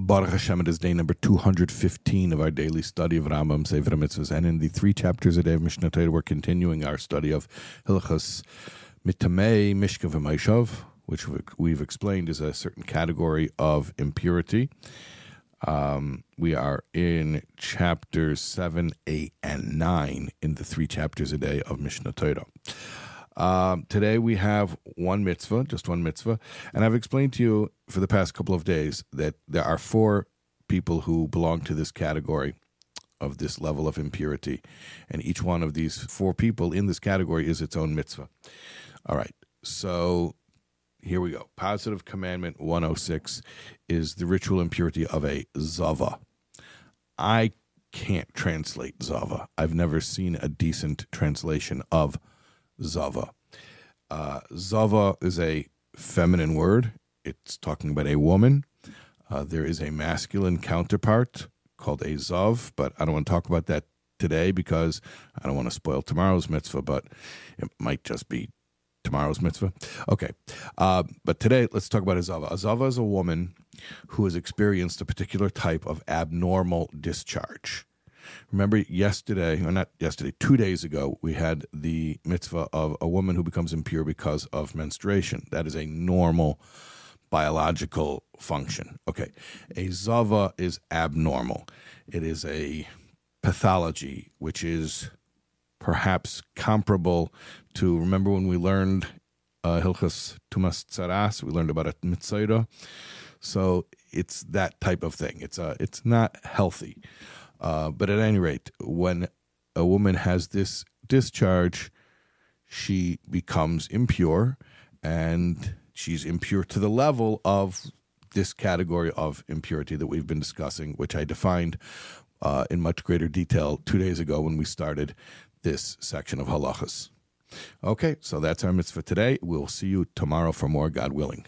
Baruch Hashem, it is day number 215 of our daily study of Rambam Sefer Mitzvahs. And in the three chapters a day of Mishneh Torah, we're continuing our study of Hilchas Mitamei Mishka V'Maishav, which we've explained is a certain category of impurity. Um, we are in chapters 7, 8, and 9 in the three chapters a day of Mishneh Torah. Um, today we have one mitzvah, just one mitzvah, and I've explained to you for the past couple of days that there are four people who belong to this category of this level of impurity, and each one of these four people in this category is its own mitzvah. All right, so here we go. Positive commandment 106 is the ritual impurity of a zava. I can't translate zava. I've never seen a decent translation of Zava. Uh, Zava is a feminine word. It's talking about a woman. Uh, there is a masculine counterpart called a Zav, but I don't want to talk about that today because I don't want to spoil tomorrow's mitzvah, but it might just be tomorrow's mitzvah. Okay. Uh, but today, let's talk about a Zava. Zava is a woman who has experienced a particular type of abnormal discharge. Remember yesterday, or not yesterday, two days ago, we had the metzora of a woman who becomes impure because of menstruation. That is a normal biological function. Okay. A zava is abnormal. It is a pathology which is perhaps comparable to remember when we learned uh, Hilchas Tumas Tsaras, we learned about a mitzvah. So it's that type of thing. It's a, it's not healthy. Uh, but at any rate, when a woman has this discharge, she becomes impure and she's impure to the level of this category of impurity that we've been discussing, which I defined uh, in much greater detail two days ago when we started this section of halachas. Okay, so that's our mitzvah today. We'll see you tomorrow for more, God willing.